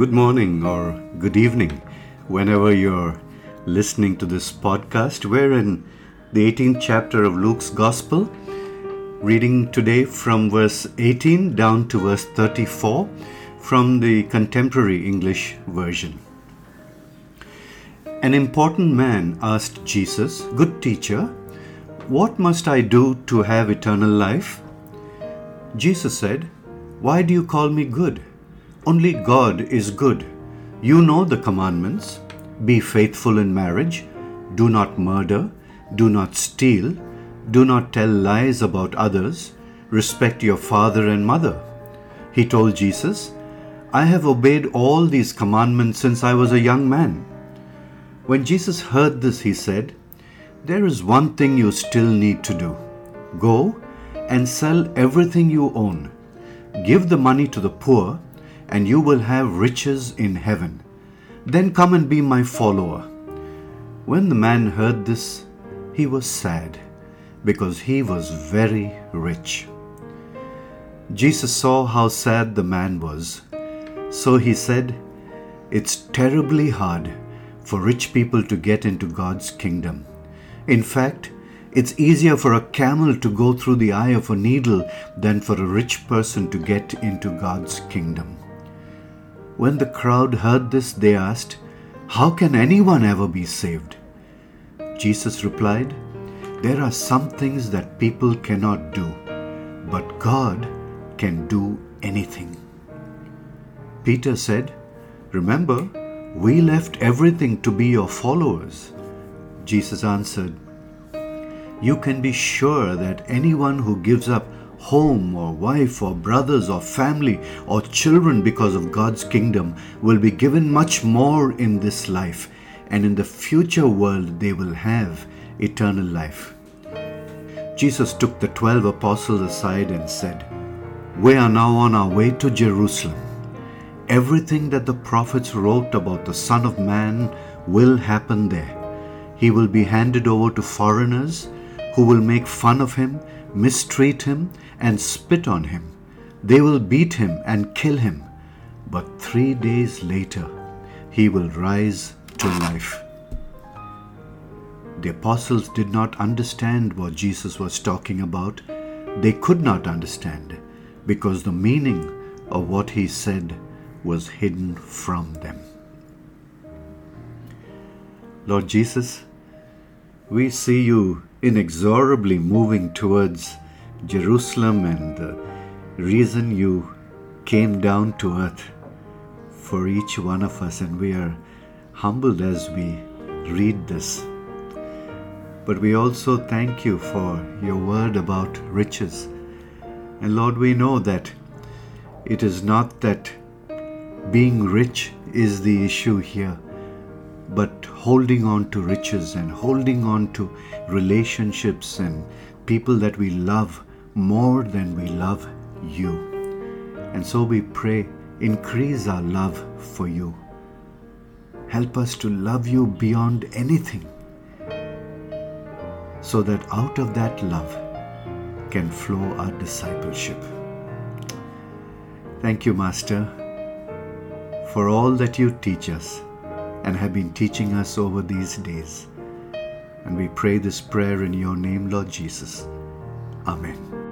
good morning or good evening whenever you're listening to this podcast. We're in the 18th chapter of Luke's Gospel, reading today from verse 18 down to verse 34 from the contemporary English version. An important man asked Jesus, Good teacher, what must I do to have eternal life? Jesus said, Why do you call me good? Only God is good. You know the commandments be faithful in marriage, do not murder, do not steal, do not tell lies about others, respect your father and mother. He told Jesus, I have obeyed all these commandments since I was a young man. When Jesus heard this, he said, There is one thing you still need to do. Go and sell everything you own. Give the money to the poor and you will have riches in heaven. Then come and be my follower. When the man heard this, he was sad, because he was very rich. Jesus saw how sad the man was, so he said, It's terribly hard for rich people to get into God's kingdom. In fact, it's easier for a camel to go through the eye of a needle than for a rich person to get into God's kingdom. When the crowd heard this, they asked, How can anyone ever be saved? Jesus replied, There are some things that people cannot do, but God can do anything. Peter said, Remember, we left everything to be your followers. Jesus answered, You can be sure that anyone who gives up home or wife or brothers or family or children because of God's kingdom will be given much more in this life, and in the future world they will have eternal life. Jesus took the twelve apostles aside and said, We are now on our way to Jerusalem. Everything that the prophets wrote about the Son of Man will happen there. He will be handed over to foreigners who will make fun of him mistreat him, and spit on him. They will beat him and kill him, but three days later he will rise to life. The apostles did not understand what Jesus was talking about. They could not understand because the meaning of what he said was hidden from them. Lord Jesus, we see you inexorably moving towards Jerusalem and the reason you came down to earth for each one of us, and we are humbled as we read this. But we also thank you for your word about riches. And Lord, we know that it is not that being rich is the issue here but holding on to riches and holding on to relationships and people that we love more than we love you. And so we pray, increase our love for you. Help us to love you beyond anything, so that out of that love can flow our discipleship. Thank you, Master, for all that you teach us and have been teaching us over these days. And we pray this prayer in your name, Lord Jesus. Amen.